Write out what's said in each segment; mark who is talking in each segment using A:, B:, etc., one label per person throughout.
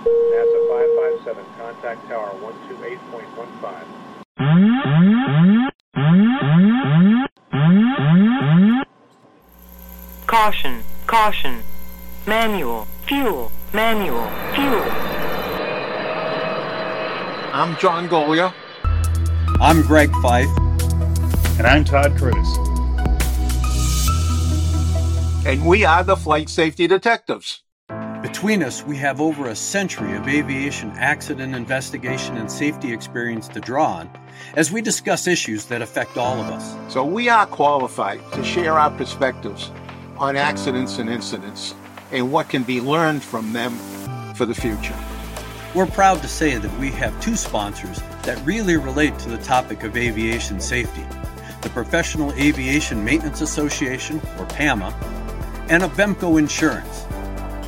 A: NASA 557, contact tower 128.15.
B: Caution, caution. Manual, fuel, manual, fuel.
C: I'm John Goglia.
D: I'm Greg Feith.
E: And I'm Todd Curtis.
C: And we are the Flight Safety Detectives.
D: Between us, we have over a century of aviation accident investigation and safety experience to draw on as we discuss issues that affect all of us.
C: So we are qualified to share our perspectives on accidents and incidents and what can be learned from them for the future.
D: We're proud to say that we have two sponsors that really relate to the topic of aviation safety the Professional Aviation Maintenance Association, or PAMA, and Avemco Insurance.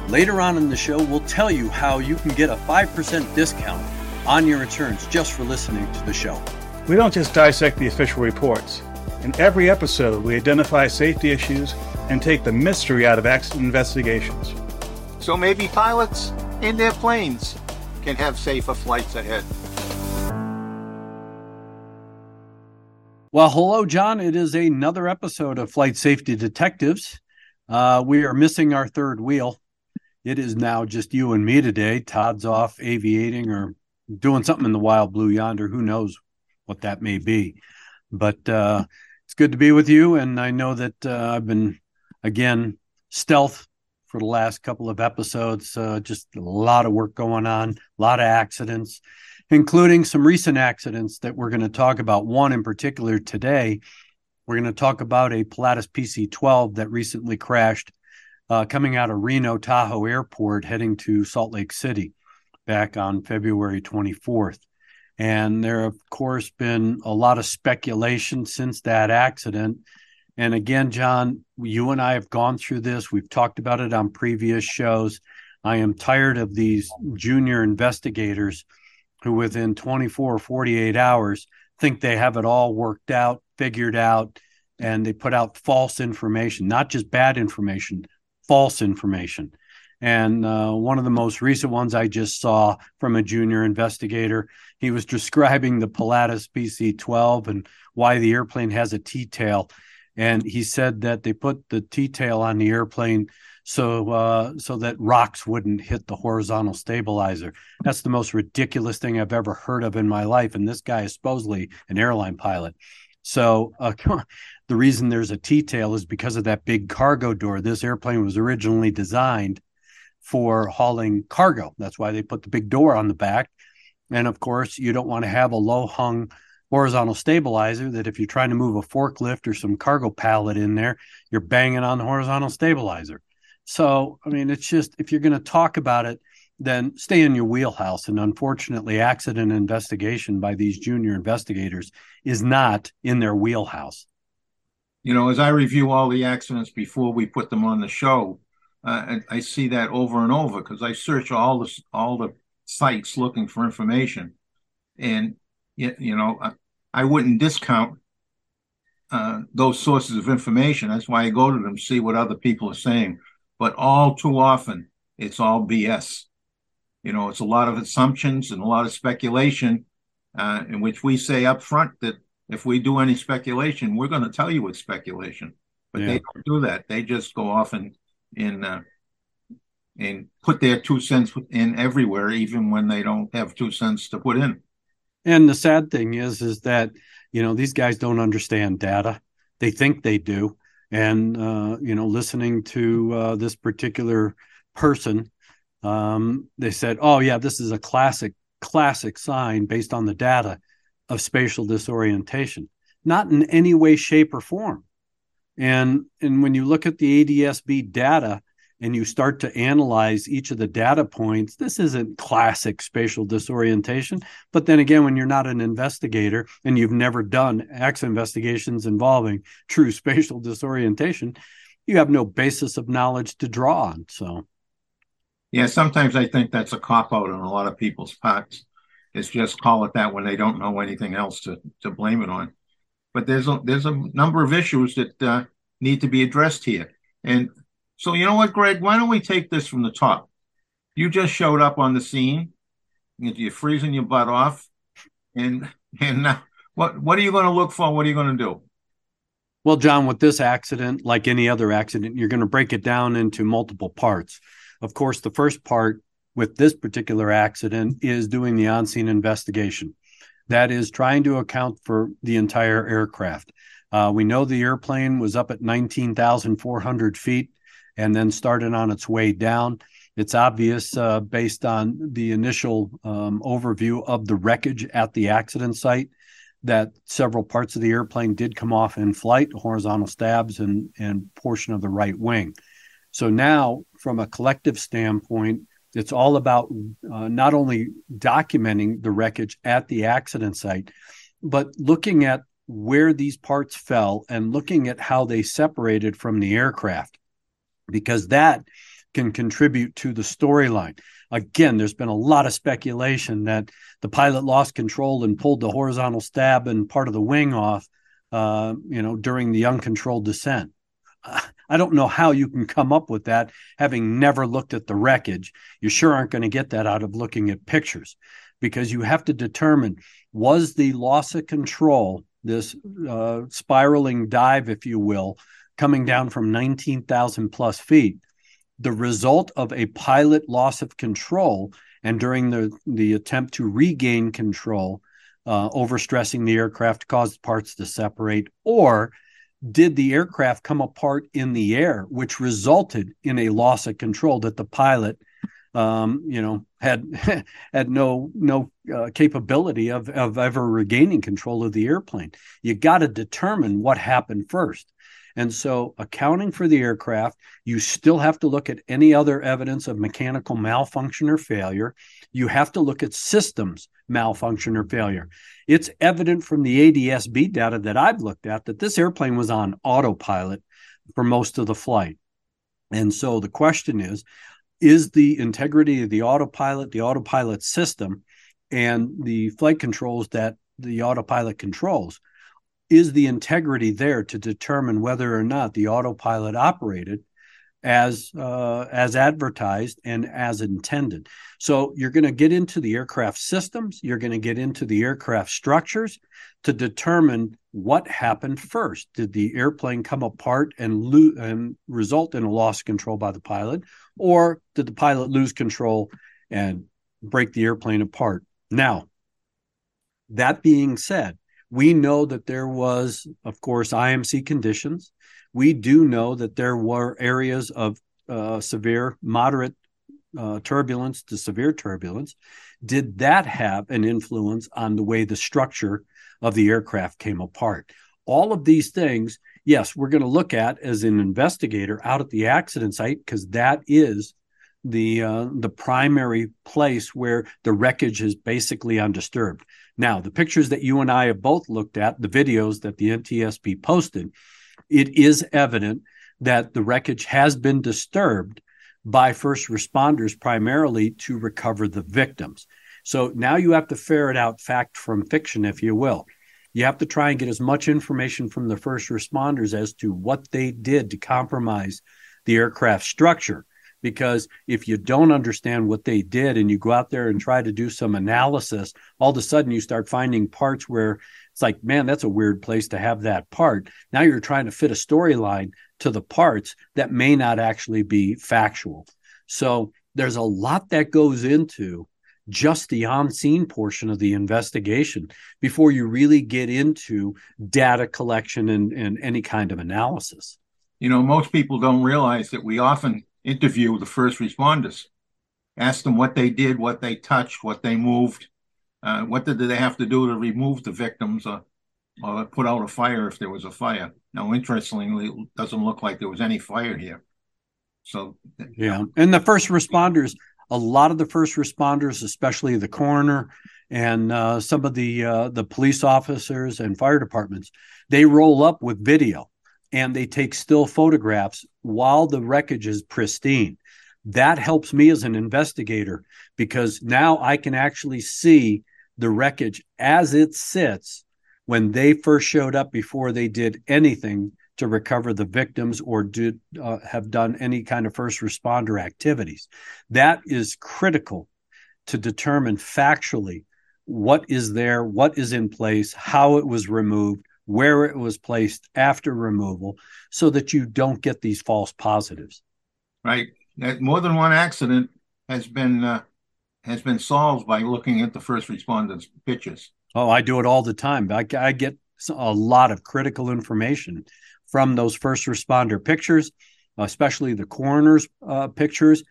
D: Later on in the show, we'll tell you how you can get a 5% discount on your insurance just for listening to the show.
E: We don't just dissect the official reports. In every episode, we identify safety issues and take the mystery out of accident investigations.
C: So maybe pilots in their planes can have safer flights ahead.
D: Well, hello, John. It is another episode of Flight Safety Detectives. Uh, we are missing our third wheel. It is now just you and me today. Todd's off aviating or doing something in the wild blue yonder. Who knows what that may be? But uh, it's good to be with you. And I know that uh, I've been, again, stealth for the last couple of episodes. Uh, just a lot of work going on, a lot of accidents including some recent accidents that we're going to talk about. One in particular today, we're going to talk about a Pilatus PC 12 that recently crashed uh, coming out of Reno Tahoe Airport heading to Salt Lake City back on February 24th. And there, of course, been a lot of speculation since that accident. And again, John, you and I have gone through this. We've talked about it on previous shows. I am tired of these junior investigators who within 24 or 48 hours think they have it all worked out, figured out, and they put out false information, not just bad information, false information. And uh, one of the most recent ones I just saw from a junior investigator, he was describing the Pilatus PC 12 and why the airplane has a T tail. And he said that they put the T tail on the airplane so uh, so that rocks wouldn't hit the horizontal stabilizer. That's the most ridiculous thing I've ever heard of in my life. And this guy is supposedly an airline pilot. So uh, the reason there's a T-tail is because of that big cargo door. This airplane was originally designed for hauling cargo. That's why they put the big door on the back. And of course, you don't want to have a low hung horizontal stabilizer that if you're trying to move a forklift or some cargo pallet in there, you're banging on the horizontal stabilizer. So, I mean, it's just if you're going to talk about it, then stay in your wheelhouse. And unfortunately, accident investigation by these junior investigators is not in their wheelhouse.
C: You know, as I review all the accidents before we put them on the show, uh, I, I, see that over and over because I search all the all the sites looking for information, and you, you know, I, I wouldn't discount uh, those sources of information. That's why I go to them, see what other people are saying but all too often it's all BS. You know, it's a lot of assumptions and a lot of speculation, uh, in which we say up front that if we do any speculation, we're going to tell you it's speculation. But yeah. they don't do that. They just go off and in uh, and put their two cents in everywhere, even when they don't have two cents to put in.
D: And the sad thing is, is that you know these guys don't understand data. They think they do, and uh, you know listening to uh, this particular person um, they said oh yeah this is a classic classic sign based on the data of spatial disorientation not in any way shape or form and and when you look at the adsb data and you start to analyze each of the data points, this isn't classic spatial disorientation. But then again, when you're not an investigator and you've never done X investigations involving true spatial disorientation, you have no basis of knowledge to draw on. So,
C: yeah, sometimes I think that's a cop out on a lot of people's parts. It's just call it that when they don't know anything else to, to blame it on. But there's a, there's a number of issues that uh, need to be addressed here. And so, you know what, Greg? Why don't we take this from the top? You just showed up on the scene. You're freezing your butt off, and and now what what are you going to look for? What are you going to do?
D: Well, John, with this accident, like any other accident, you're going to break it down into multiple parts. Of course, the first part with this particular accident is doing the on scene investigation. That is trying to account for the entire aircraft. Uh, we know the airplane was up at 19,400 feet and then started on its way down. It's obvious uh, based on the initial um, overview of the wreckage at the accident site that several parts of the airplane did come off in flight, horizontal stabs and and portion of the right wing. So now, from a collective standpoint, it's all about uh, not only documenting the wreckage at the accident site, but looking at where these parts fell and looking at how they separated from the aircraft, because that can contribute to the storyline. Again, there's been a lot of speculation that the pilot lost control and pulled the horizontal stab and part of the wing off, uh, you know, during the uncontrolled descent. I don't know how you can come up with that having never looked at the wreckage. You sure aren't going to get that out of looking at pictures because you have to determine was the loss of control, this uh, spiraling dive, if you will, coming down from 19,000 plus feet, the result of a pilot loss of control and during the, the attempt to regain control, uh, overstressing the aircraft caused parts to separate, or did the aircraft come apart in the air, which resulted in a loss of control that the pilot, um, you know, had had no no uh, capability of of ever regaining control of the airplane. You got to determine what happened first. And so, accounting for the aircraft, you still have to look at any other evidence of mechanical malfunction or failure. You have to look at systems malfunction or failure. It's evident from the ADSB data that I've looked at that this airplane was on autopilot for most of the flight. And so the question is is the integrity of the autopilot, the autopilot system, and the flight controls that the autopilot controls is the integrity there to determine whether or not the autopilot operated as uh, as advertised and as intended. So you're going to get into the aircraft systems, you're going to get into the aircraft structures to determine what happened first. Did the airplane come apart and lo- and result in a loss of control by the pilot, or did the pilot lose control and break the airplane apart? Now, that being said, we know that there was, of course, IMC conditions. We do know that there were areas of uh, severe, moderate uh, turbulence to severe turbulence. Did that have an influence on the way the structure of the aircraft came apart? All of these things, yes, we're going to look at as an investigator out at the accident site because that is the uh, the primary place where the wreckage is basically undisturbed. Now, the pictures that you and I have both looked at, the videos that the NTSB posted, it is evident that the wreckage has been disturbed by first responders primarily to recover the victims. So now you have to ferret out fact from fiction, if you will. You have to try and get as much information from the first responders as to what they did to compromise the aircraft structure because if you don't understand what they did and you go out there and try to do some analysis, all of a sudden you start finding parts where it's like, man, that's a weird place to have that part. Now you're trying to fit a storyline to the parts that may not actually be factual. So there's a lot that goes into just the on scene portion of the investigation before you really get into data collection and, and any kind of analysis.
C: You know, most people don't realize that we often interview the first responders, ask them what they did, what they touched, what they moved, uh, what did they have to do to remove the victims or, or put out a fire if there was a fire. Now, interestingly, it doesn't look like there was any fire here. So,
D: yeah. And the first responders, a lot of the first responders, especially the coroner and uh, some of the uh, the police officers and fire departments, they roll up with video and they take still photographs while the wreckage is pristine. That helps me as an investigator because now I can actually see the wreckage as it sits when they first showed up before they did anything to recover the victims or do uh, have done any kind of first responder activities. That is critical to determine factually what is there, what is in place, how it was removed, where it was placed after removal, so that you don't get these false positives.
C: Right. That more than one accident has been uh, has been solved by looking at the first responders' pictures.
D: Oh, I do it all the time. I, I get a lot of critical information from those first responder pictures, especially the coroner's uh, pictures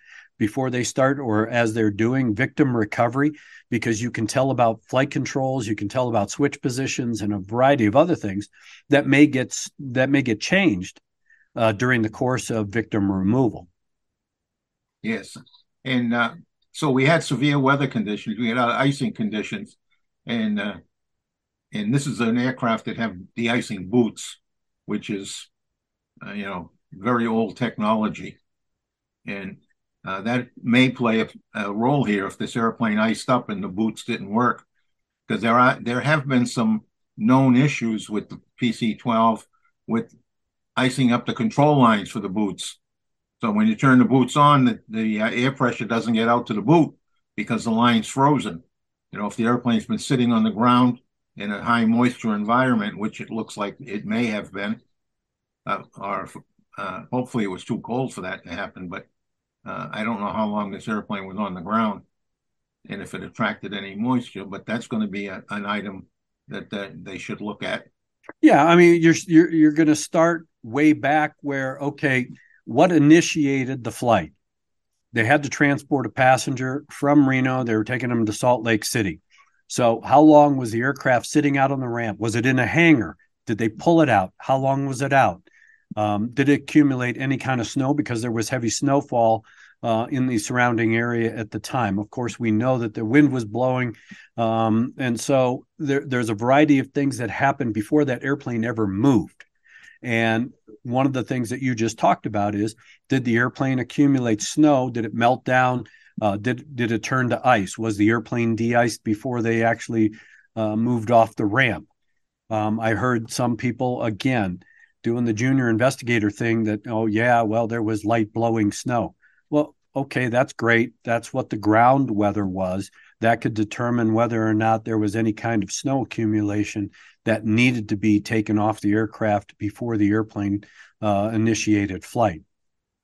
D: before they start or as they're doing victim recovery, because you can tell about flight controls, you can tell about switch positions, and a variety of other things that may get that may get changed uh, during the course of victim removal.
C: Yes, and uh, so we had severe weather conditions, we had icing conditions, and uh, and this is an aircraft that have de-icing boots, which is uh, you know very old technology, and uh, that may play a, a, role here if this airplane iced up and the boots didn't work, because there are there have been some known issues with the PC-12 with icing up the control lines for the boots. So when you turn the boots on, the, the uh, air pressure doesn't get out to the boot because the line's frozen. You know, if the airplane's been sitting on the ground in a high moisture environment, which it looks like it may have been, uh, or uh, hopefully it was too cold for that to happen. But uh, I don't know how long this airplane was on the ground and if it attracted any moisture. But that's going to be a, an item that, that they should look at.
D: Yeah, I mean, you're you're you're going to start way back where okay, what initiated the flight? They had to transport a passenger from Reno. They were taking him to Salt Lake City. So, how long was the aircraft sitting out on the ramp? Was it in a hangar? Did they pull it out? How long was it out? Um, did it accumulate any kind of snow because there was heavy snowfall uh, in the surrounding area at the time? Of course, we know that the wind was blowing, um, and so there, there's a variety of things that happened before that airplane ever moved. And one of the things that you just talked about is did the airplane accumulate snow? Did it melt down? Uh, did did it turn to ice? Was the airplane de-iced before they actually uh, moved off the ramp? Um, I heard some people again doing the junior investigator thing that oh yeah, well there was light blowing snow. Well, okay, that's great. That's what the ground weather was. That could determine whether or not there was any kind of snow accumulation that needed to be taken off the aircraft before the airplane uh, initiated flight.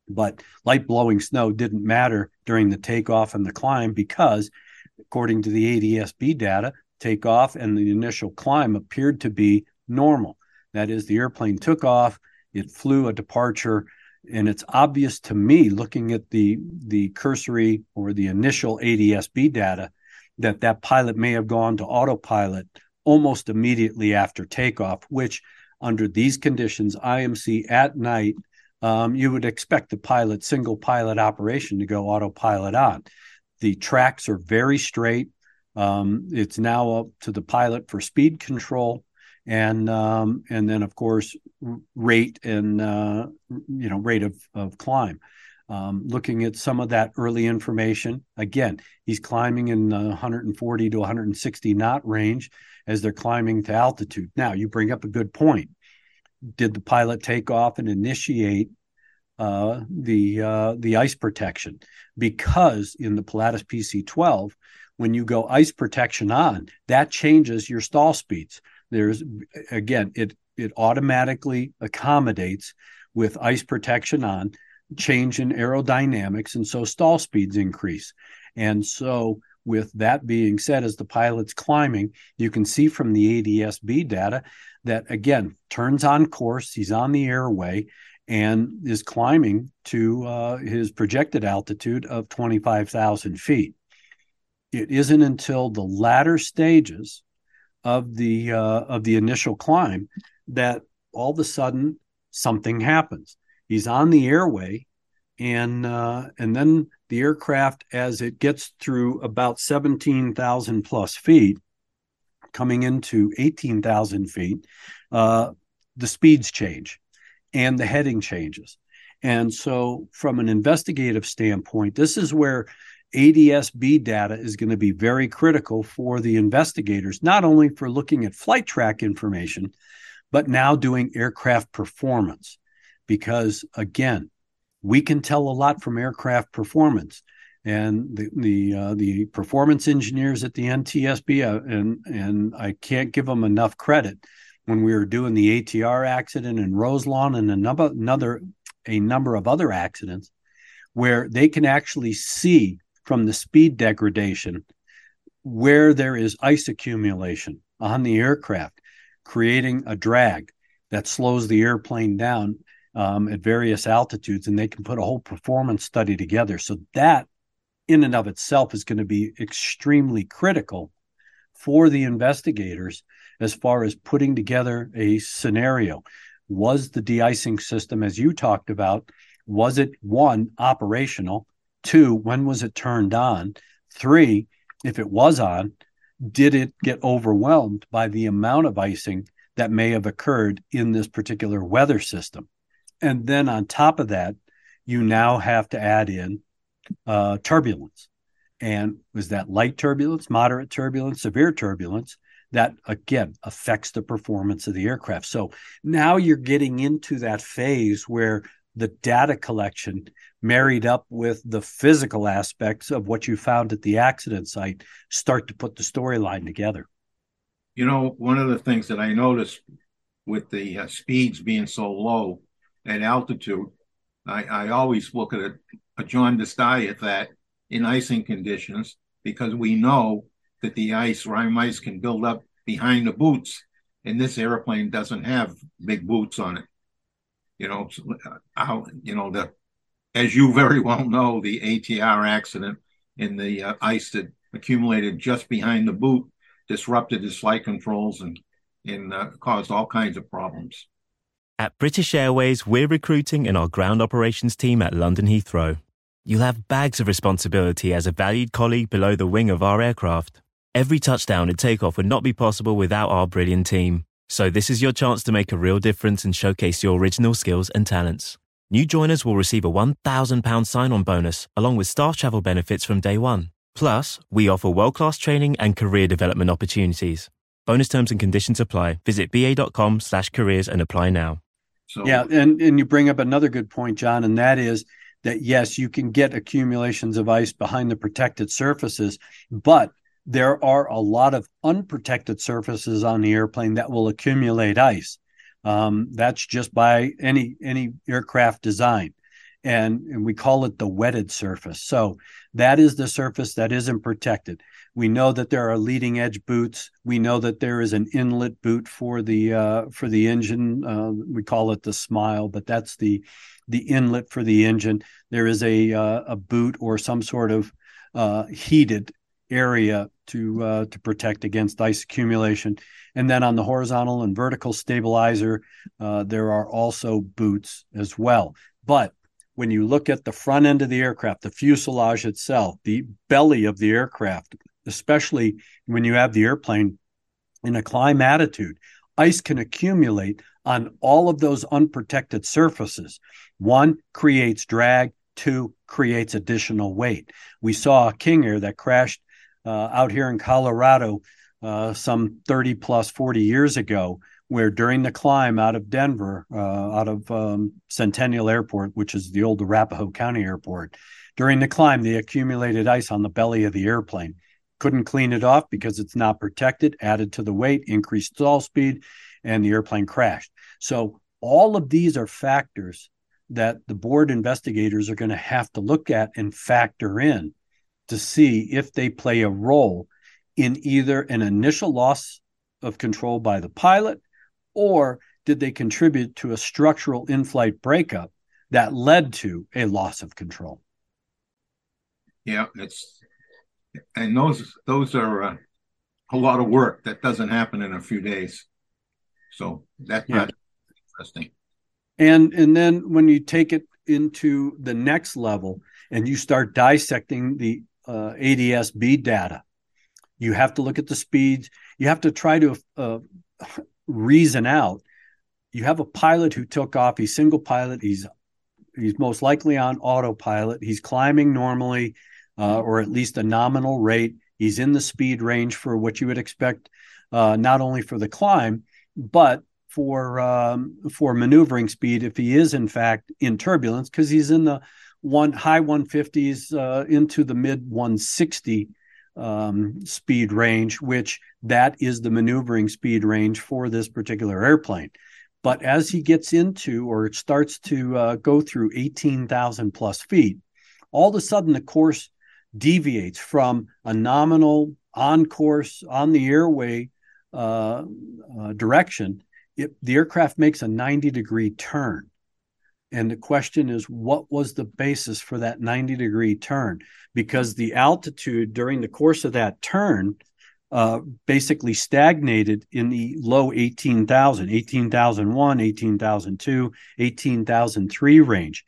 D: But light blowing snow didn't matter during the takeoff and the climb because, according to the ADSB data, takeoff and the initial climb appeared to be normal. That is, the airplane took off, it flew a departure, and it's obvious to me, looking at the the cursory or the initial ADSB data, that that pilot may have gone to autopilot almost immediately after takeoff, which under these conditions, IMC at night, um, you would expect the pilot, single pilot operation to go autopilot on. The tracks are very straight. Um, it's now up to the pilot for speed control and um, and then of course rate and uh, you know rate of, of climb. Um, looking at some of that early information, again, he's climbing in the 140 to 160 knot range as they're climbing to altitude. Now, you bring up a good point. Did the pilot take off and initiate uh, the uh, the ice protection? Because in the Pilatus PC-12, when you go ice protection on, that changes your stall speeds. There's again, it it automatically accommodates with ice protection on change in aerodynamics, and so stall speeds increase. And so with that being said, as the pilot's climbing, you can see from the ADSB data that again turns on course. He's on the airway and is climbing to uh, his projected altitude of 25,000 feet. It isn't until the latter stages of the uh, of the initial climb that all of a sudden something happens. He's on the airway, and uh, and then the aircraft as it gets through about 17,000 plus feet, coming into 18,000 feet, uh, the speeds change and the heading changes. And so, from an investigative standpoint, this is where ADSB data is going to be very critical for the investigators, not only for looking at flight track information, but now doing aircraft performance. Because again, we can tell a lot from aircraft performance. And the the uh, the performance engineers at the NTSB uh, and and I can't give them enough credit when we were doing the ATR accident in Roselawn and a number another a number of other accidents where they can actually see from the speed degradation where there is ice accumulation on the aircraft, creating a drag that slows the airplane down um, at various altitudes, and they can put a whole performance study together. So that, in and of itself, is going to be extremely critical for the investigators as far as putting together a scenario. Was the de-icing system, as you talked about, was it one operational? Two, when was it turned on? Three, if it was on, did it get overwhelmed by the amount of icing that may have occurred in this particular weather system? And then on top of that, you now have to add in uh, turbulence. And was that light turbulence, moderate turbulence, severe turbulence? That again affects the performance of the aircraft. So now you're getting into that phase where the data collection married up with the physical aspects of what you found at the accident site start to put the storyline together.
C: You know, one of the things that I noticed with the uh, speeds being so low at altitude, I, I always look at a, a jaundice diet that in icing conditions because we know that the ice, rime ice, can build up behind the boots, and this airplane doesn't have big boots on it. You know, how you know the as you very well know, the ATR accident in the uh, ice that accumulated just behind the boot disrupted his flight controls and and uh, caused all kinds of problems.
F: At British Airways, we're recruiting in our ground operations team at London Heathrow. You'll have bags of responsibility as a valued colleague below the wing of our aircraft. Every touchdown and takeoff would not be possible without our brilliant team. So this is your chance to make a real difference and showcase your original skills and talents. New joiners will receive a £1,000 sign-on bonus along with staff travel benefits from day one. Plus, we offer world-class training and career development opportunities. Bonus terms and conditions apply. Visit ba.com slash careers and apply now.
D: So, yeah, and, and you bring up another good point, John, and that is that yes, you can get accumulations of ice behind the protected surfaces, but there are a lot of unprotected surfaces on the airplane that will accumulate ice. Um, that's just by any any aircraft design, and, and we call it the wetted surface. So that is the surface that isn't protected. We know that there are leading edge boots. We know that there is an inlet boot for the uh, for the engine. Uh, we call it the smile, but that's the the inlet for the engine. There is a uh, a boot or some sort of uh, heated area to uh, to protect against ice accumulation. And then on the horizontal and vertical stabilizer, uh, there are also boots as well. But when you look at the front end of the aircraft, the fuselage itself, the belly of the aircraft, especially when you have the airplane in a climb attitude, ice can accumulate on all of those unprotected surfaces. One creates drag, two creates additional weight. We saw a King Air that crashed out here in Colorado uh, some 30 plus 40 years ago, where during the climb out of Denver, uh, out of um, Centennial Airport, which is the old Arapahoe County Airport, during the climb, they accumulated ice on the belly of the airplane. Couldn't clean it off because it's not protected, added to the weight, increased stall speed, and the airplane crashed. So, all of these are factors that the board investigators are going to have to look at and factor in to see if they play a role in either an initial loss of control by the pilot or did they contribute to a structural in flight breakup that led to a loss of control?
C: Yeah, it's and those those are uh, a lot of work that doesn't happen in a few days. So that's yeah. interesting.
D: And and then when you take it into the next level and you start dissecting the uh, ADSB data. You have to look at the speeds. You have to try to uh, reason out. You have a pilot who took off. He's single pilot. He's he's most likely on autopilot. He's climbing normally, uh, or at least a nominal rate. He's in the speed range for what you would expect, uh, not only for the climb, but for um, for maneuvering speed if he is in fact in turbulence because he's in the one high 150s uh, into the mid 160 um, speed range, which that is the maneuvering speed range for this particular airplane. But as he gets into or it starts to uh, go through 18,000 plus feet, all of a sudden the course deviates from a nominal on course on the airway uh, uh, direction. It, the aircraft makes a 90 degree turn. And the question is, what was the basis for that 90 degree turn? Because the altitude during the course of that turn uh, basically stagnated in the low 18,000, 18,001, 18,002, 18,003 range.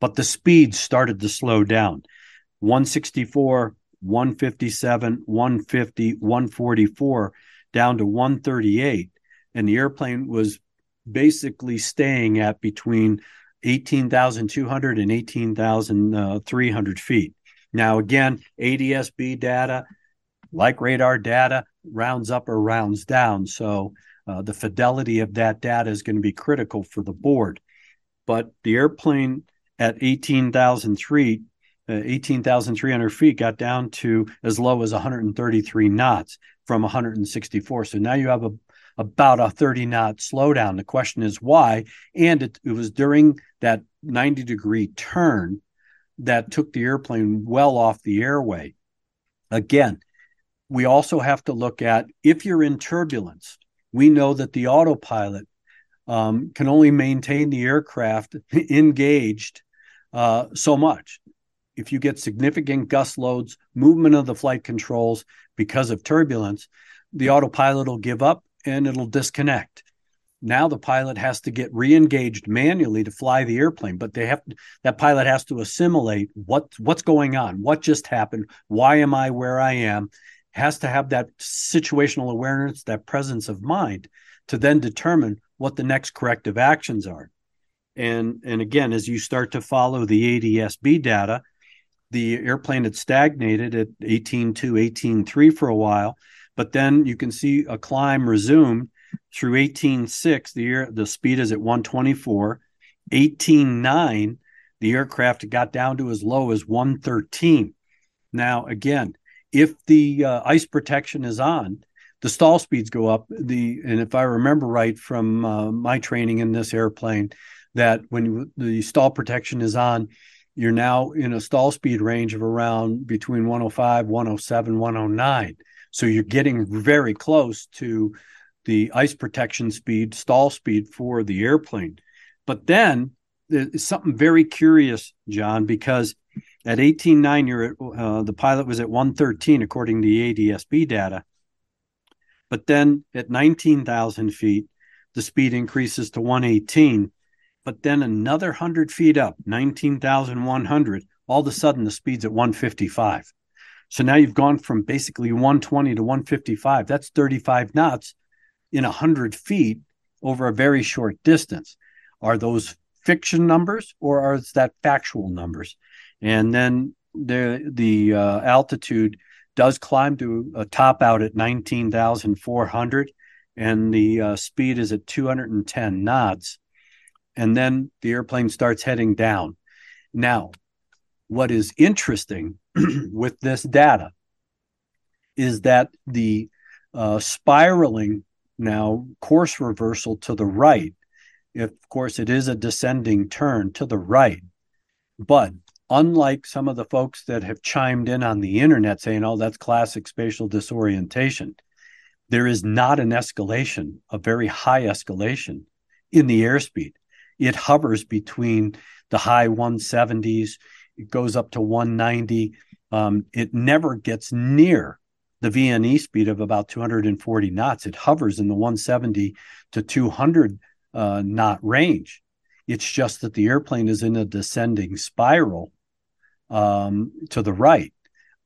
D: But the speed started to slow down 164, 157, 150, 144, down to 138. And the airplane was basically staying at between 18,200 and 18,300 feet. Now, again, ADSB data, like radar data, rounds up or rounds down. So uh, the fidelity of that data is going to be critical for the board. But the airplane at 18,003, uh, 18,300 feet got down to as low as 133 knots from 164. So now you have a about a 30 knot slowdown. The question is why? And it, it was during that 90 degree turn that took the airplane well off the airway. Again, we also have to look at if you're in turbulence, we know that the autopilot um, can only maintain the aircraft engaged uh, so much. If you get significant gust loads, movement of the flight controls because of turbulence, the autopilot will give up and it'll disconnect. Now the pilot has to get re-engaged manually to fly the airplane, but they have that pilot has to assimilate what what's going on, what just happened, why am I where I am, has to have that situational awareness, that presence of mind to then determine what the next corrective actions are. And and again, as you start to follow the ADSB data, the airplane had stagnated at 18.2, 18.3 for a while but then you can see a climb resume through 18.6. The year the speed is at 124. 18.9, the aircraft got down to as low as 113. Now, again, if the uh, ice protection is on, the stall speeds go up. The and if I remember right from uh, my training in this airplane, that when the stall protection is on, you're now in a stall speed range of around between 105, 107, 109. So you're getting very close to the ice protection speed, stall speed for the airplane. But then there's something very curious, John, because at 18.9, you're at, uh, the pilot was at 113 according to the ADSB data. But then at 19,000 feet, the speed increases to 118. But then another 100 feet up, 19,100, all of a sudden the speed's at 155. So now you've gone from basically 120 to 155. That's 35 knots in 100 feet over a very short distance. Are those fiction numbers or are that factual numbers? And then the the uh, altitude does climb to a top out at 19,400 and the uh, speed is at 210 knots. And then the airplane starts heading down. Now, what is interesting with this data is that the uh, spiraling now course reversal to the right, if, of course, it is a descending turn to the right. But unlike some of the folks that have chimed in on the internet saying, oh, that's classic spatial disorientation, there is not an escalation, a very high escalation in the airspeed. It hovers between the high 170s it goes up to 190. Um, it never gets near the VNE speed of about 240 knots. It hovers in the 170 to 200 uh, knot range. It's just that the airplane is in a descending spiral um, to the right,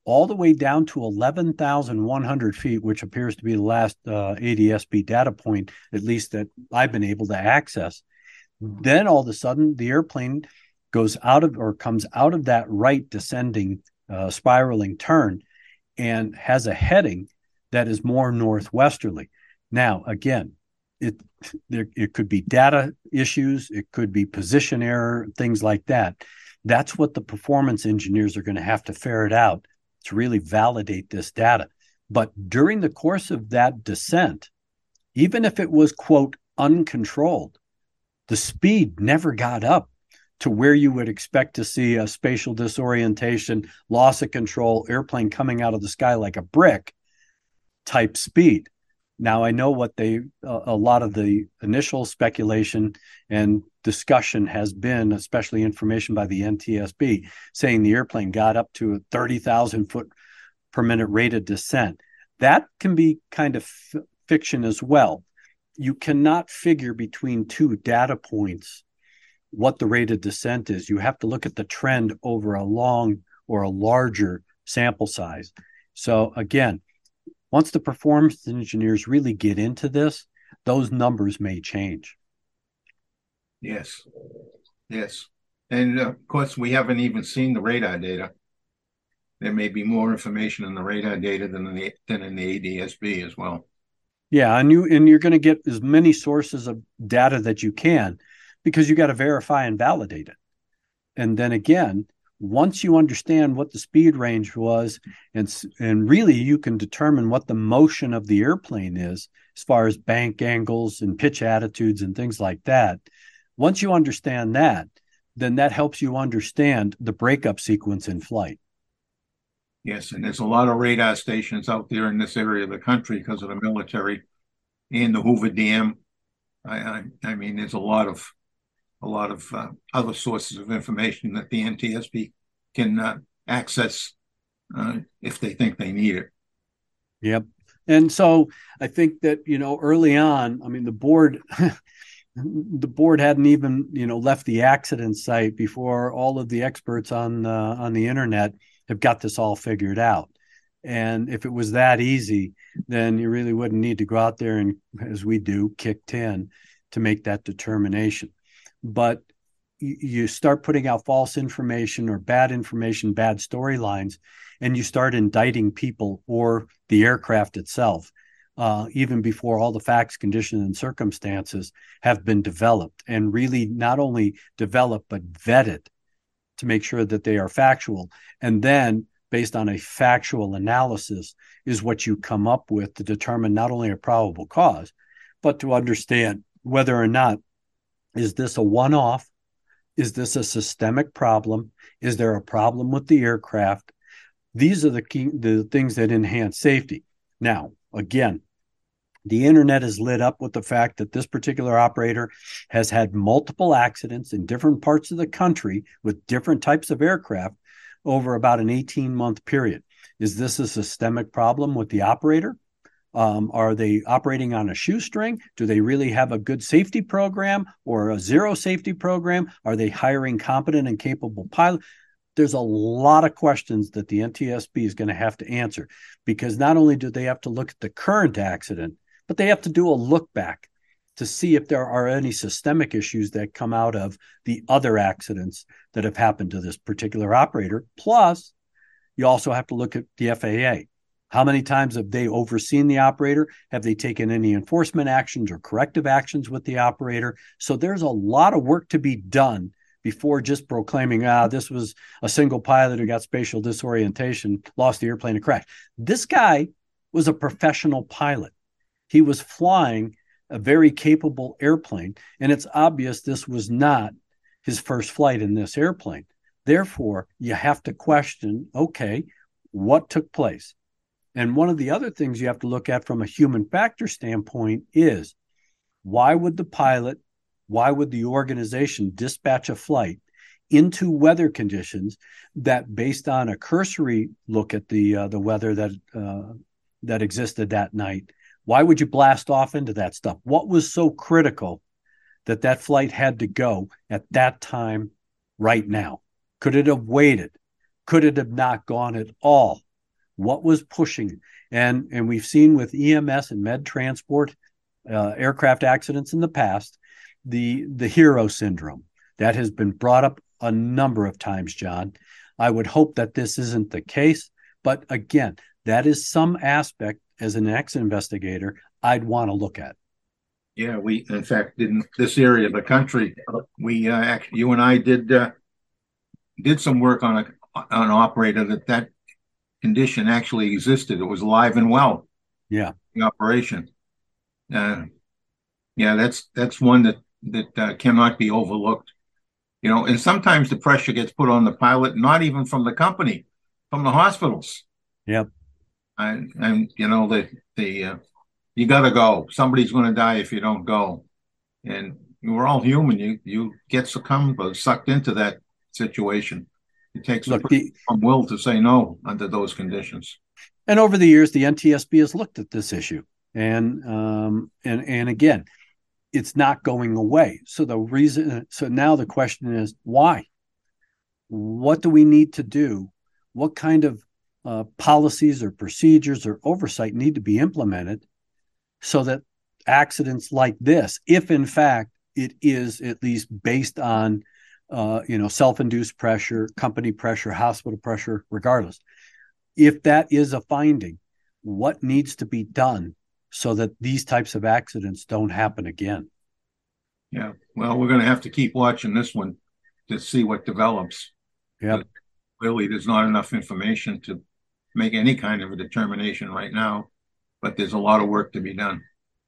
D: all the way down to 11,100 feet, which appears to be the last uh, ADSB data point, at least that I've been able to access. Then all of a sudden, the airplane goes out of or comes out of that right descending uh, spiraling turn and has a heading that is more northwesterly. Now, again, it there it could be data issues, it could be position error, things like that. That's what the performance engineers are going to have to ferret out to really validate this data. But during the course of that descent, even if it was quote uncontrolled, the speed never got up to where you would expect to see a spatial disorientation, loss of control, airplane coming out of the sky like a brick type speed. Now I know what they a lot of the initial speculation and discussion has been, especially information by the NTSB, saying the airplane got up to a 30,000 foot per minute rate of descent. That can be kind of f- fiction as well. You cannot figure between two data points what the rate of descent is. You have to look at the trend over a long or a larger sample size. So again, once the performance engineers really get into this, those numbers may change.
C: Yes. Yes. And uh, of course, we haven't even seen the radar data. There may be more information in the radar data than in the than in the ADSB as well.
D: Yeah, and you and you're going to get as many sources of data that you can because you got to verify and validate it. And then again, once you understand what the speed range was and and really you can determine what the motion of the airplane is as far as bank angles and pitch attitudes and things like that once you understand that then that helps you understand the breakup sequence in flight
C: yes and there's a lot of radar stations out there in this area of the country because of the military and the hoover dam i i, I mean there's a lot of a lot of uh, other sources of information that the NTSB can uh, access uh, if they think they need it.
D: Yep. And so I think that, you know, early on, I mean, the board. the board hadn't even you know left the accident site before all of the experts on uh, on the internet have got this all figured out and if it was that easy then you really wouldn't need to go out there and as we do kick 10 to make that determination but you start putting out false information or bad information, bad storylines, and you start indicting people or the aircraft itself, uh, even before all the facts, conditions, and circumstances have been developed and really not only developed, but vetted to make sure that they are factual. And then, based on a factual analysis, is what you come up with to determine not only a probable cause, but to understand whether or not is this a one off? Is this a systemic problem? Is there a problem with the aircraft? These are the key the things that enhance safety. Now, again, the internet is lit up with the fact that this particular operator has had multiple accidents in different parts of the country with different types of aircraft over about an 18 month period. Is this a systemic problem with the operator? Um, are they operating on a shoestring? Do they really have a good safety program or a zero safety program? Are they hiring competent and capable pilots? There's a lot of questions that the NTSB is going to have to answer because not only do they have to look at the current accident, but they have to do a look back to see if there are any systemic issues that come out of the other accidents that have happened to this particular operator. Plus, you also have to look at the FAA how many times have they overseen the operator? Have they taken any enforcement actions or corrective actions with the operator? So there's a lot of work to be done before just proclaiming, ah, this was a single pilot who got spatial disorientation, lost the airplane and crashed. This guy was a professional pilot. He was flying a very capable airplane, and it's obvious this was not his first flight in this airplane. Therefore, you have to question okay, what took place? And one of the other things you have to look at from a human factor standpoint is why would the pilot, why would the organization dispatch a flight into weather conditions that, based on a cursory look at the uh, the weather that uh, that existed that night, why would you blast off into that stuff? What was so critical that that flight had to go at that time, right now? Could it have waited? Could it have not gone at all? What was pushing and and we've seen with ems and med transport uh, aircraft accidents in the past the the hero syndrome that has been brought up a number of times john. I would hope that this isn't the case but again that is some aspect as an ex investigator i'd want to look at.
C: Yeah, we, in fact, in this area of the country, we, uh, act- you and I did, uh, did some work on a, on an operator that that condition actually existed. It was alive and well.
D: Yeah.
C: The operation. Uh, yeah, that's, that's one that, that, uh, cannot be overlooked. You know, and sometimes the pressure gets put on the pilot, not even from the company, from the hospitals.
D: Yep.
C: And, and, you know, the, the, uh, you gotta go. Somebody's gonna die if you don't go. And we're all human. You, you get succumbed or sucked into that situation. It takes
D: Look, the,
C: strong will to say no under those conditions.
D: and over the years, the NTSB has looked at this issue, and um, and and again, it's not going away. So the reason, so now the question is why? What do we need to do? What kind of uh, policies or procedures or oversight need to be implemented so that accidents like this, if in fact it is at least based on, uh, you know, self-induced pressure, company pressure, hospital pressure, regardless, if that is a finding, what needs to be done so that these types of accidents don't happen again?
C: Yeah. Well, we're going to have to keep watching this one to see what develops.
D: Yeah,
C: Clearly, there's not enough information to make any kind of a determination right now, but there's a lot of work to be done.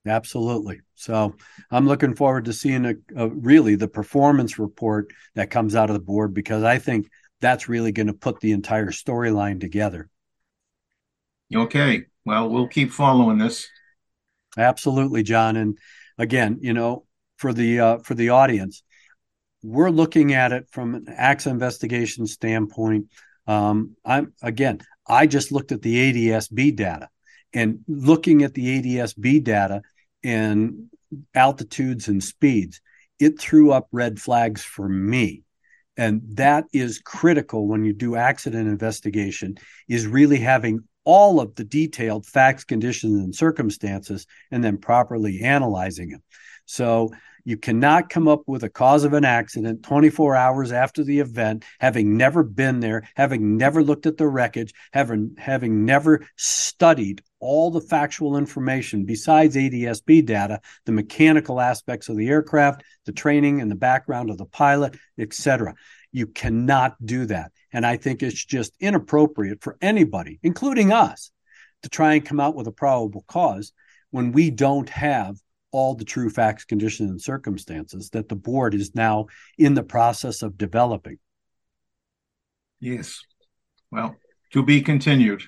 D: Absolutely. So I'm looking forward to seeing a, a really the performance report that comes out of the board because I think that's really going to put the entire storyline together.
C: Okay. Well, we'll keep following this.
D: Absolutely, John. And again, you know, for the uh, for the audience, we're looking at it from an accident investigation standpoint. Um, I'm again, I just looked at the ADSB data, and looking at the ADSB data and altitudes and speeds, it threw up red flags for me. And that is critical when you do accident investigation, is really having all of the detailed facts, conditions, and circumstances, and then properly analyzing them. So you cannot come up with a cause of an accident 24 hours after the event, having never been there, having never looked at the wreckage, having, having never studied all the factual information besides ADSB data, the mechanical aspects of the aircraft, the training and the background of the pilot, etc. You cannot do that. And I think it's just inappropriate for anybody, including us, to try and come out with a probable cause when we don't have all the true facts, conditions, and circumstances that the board is now in the process of developing.
C: Yes. Well, to be continued.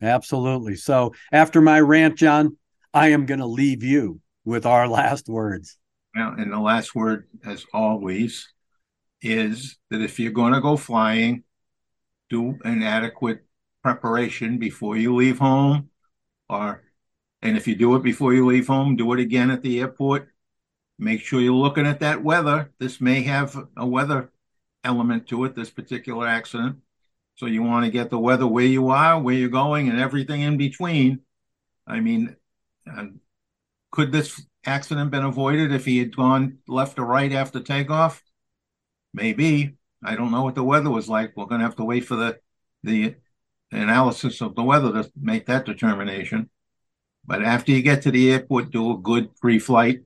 D: Absolutely. So after my rant, John, I am going to leave you with our last words.
C: Well, and the last word, as always, is that if you're going to go flying, do an adequate preparation before you leave home or and if you do it before you leave home do it again at the airport make sure you're looking at that weather this may have a weather element to it this particular accident so you want to get the weather where you are where you're going and everything in between i mean uh, could this accident been avoided if he had gone left or right after takeoff maybe I don't know what the weather was like. We're going to have to wait for the the analysis of the weather to make that determination. But after you get to the airport, do a good pre-flight,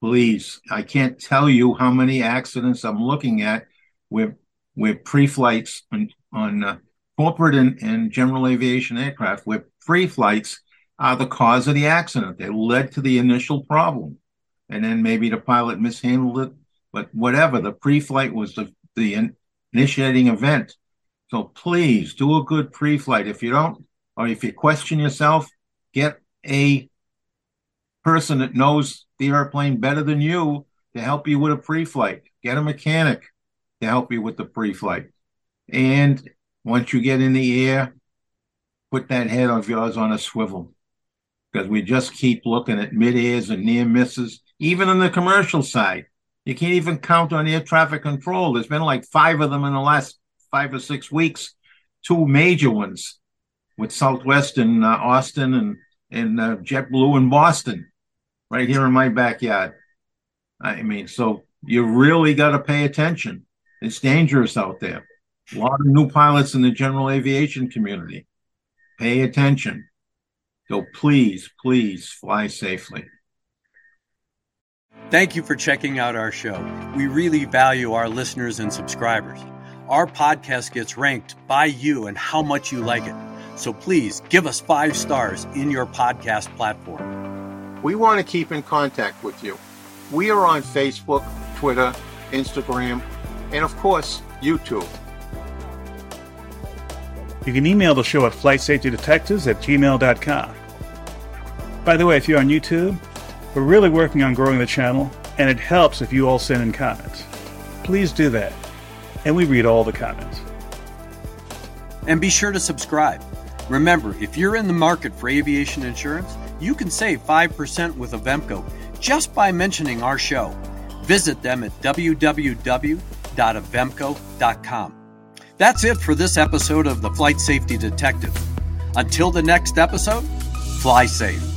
C: please. I can't tell you how many accidents I'm looking at where where pre-flights on, on uh, corporate and, and general aviation aircraft, where pre-flights are the cause of the accident. They led to the initial problem, and then maybe the pilot mishandled it. But whatever, the pre-flight was the the initiating event. So please do a good pre-flight. If you don't, or if you question yourself, get a person that knows the airplane better than you to help you with a pre-flight. Get a mechanic to help you with the pre-flight. And once you get in the air, put that head of yours on a swivel because we just keep looking at mid-airs and near misses, even on the commercial side. You can't even count on air traffic control. There's been like five of them in the last five or six weeks, two major ones with Southwest in uh, Austin and and uh, JetBlue in Boston, right here in my backyard. I mean, so you really got to pay attention. It's dangerous out there. A lot of new pilots in the general aviation community. Pay attention. So please, please fly safely.
D: Thank you for checking out our show. We really value our listeners and subscribers. Our podcast gets ranked by you and how much you like it. So please give us five stars in your podcast platform.
C: We want to keep in contact with you. We are on Facebook, Twitter, Instagram, and of course, YouTube.
E: You can email the show at flightsafetydetectives at gmail.com. By the way, if you're on YouTube, we're really working on growing the channel, and it helps if you all send in comments. Please do that, and we read all the comments.
D: And be sure to subscribe. Remember, if you're in the market for aviation insurance, you can save 5% with Avemco just by mentioning our show. Visit them at www.avemco.com. That's it for this episode of the Flight Safety Detective. Until the next episode, fly safe.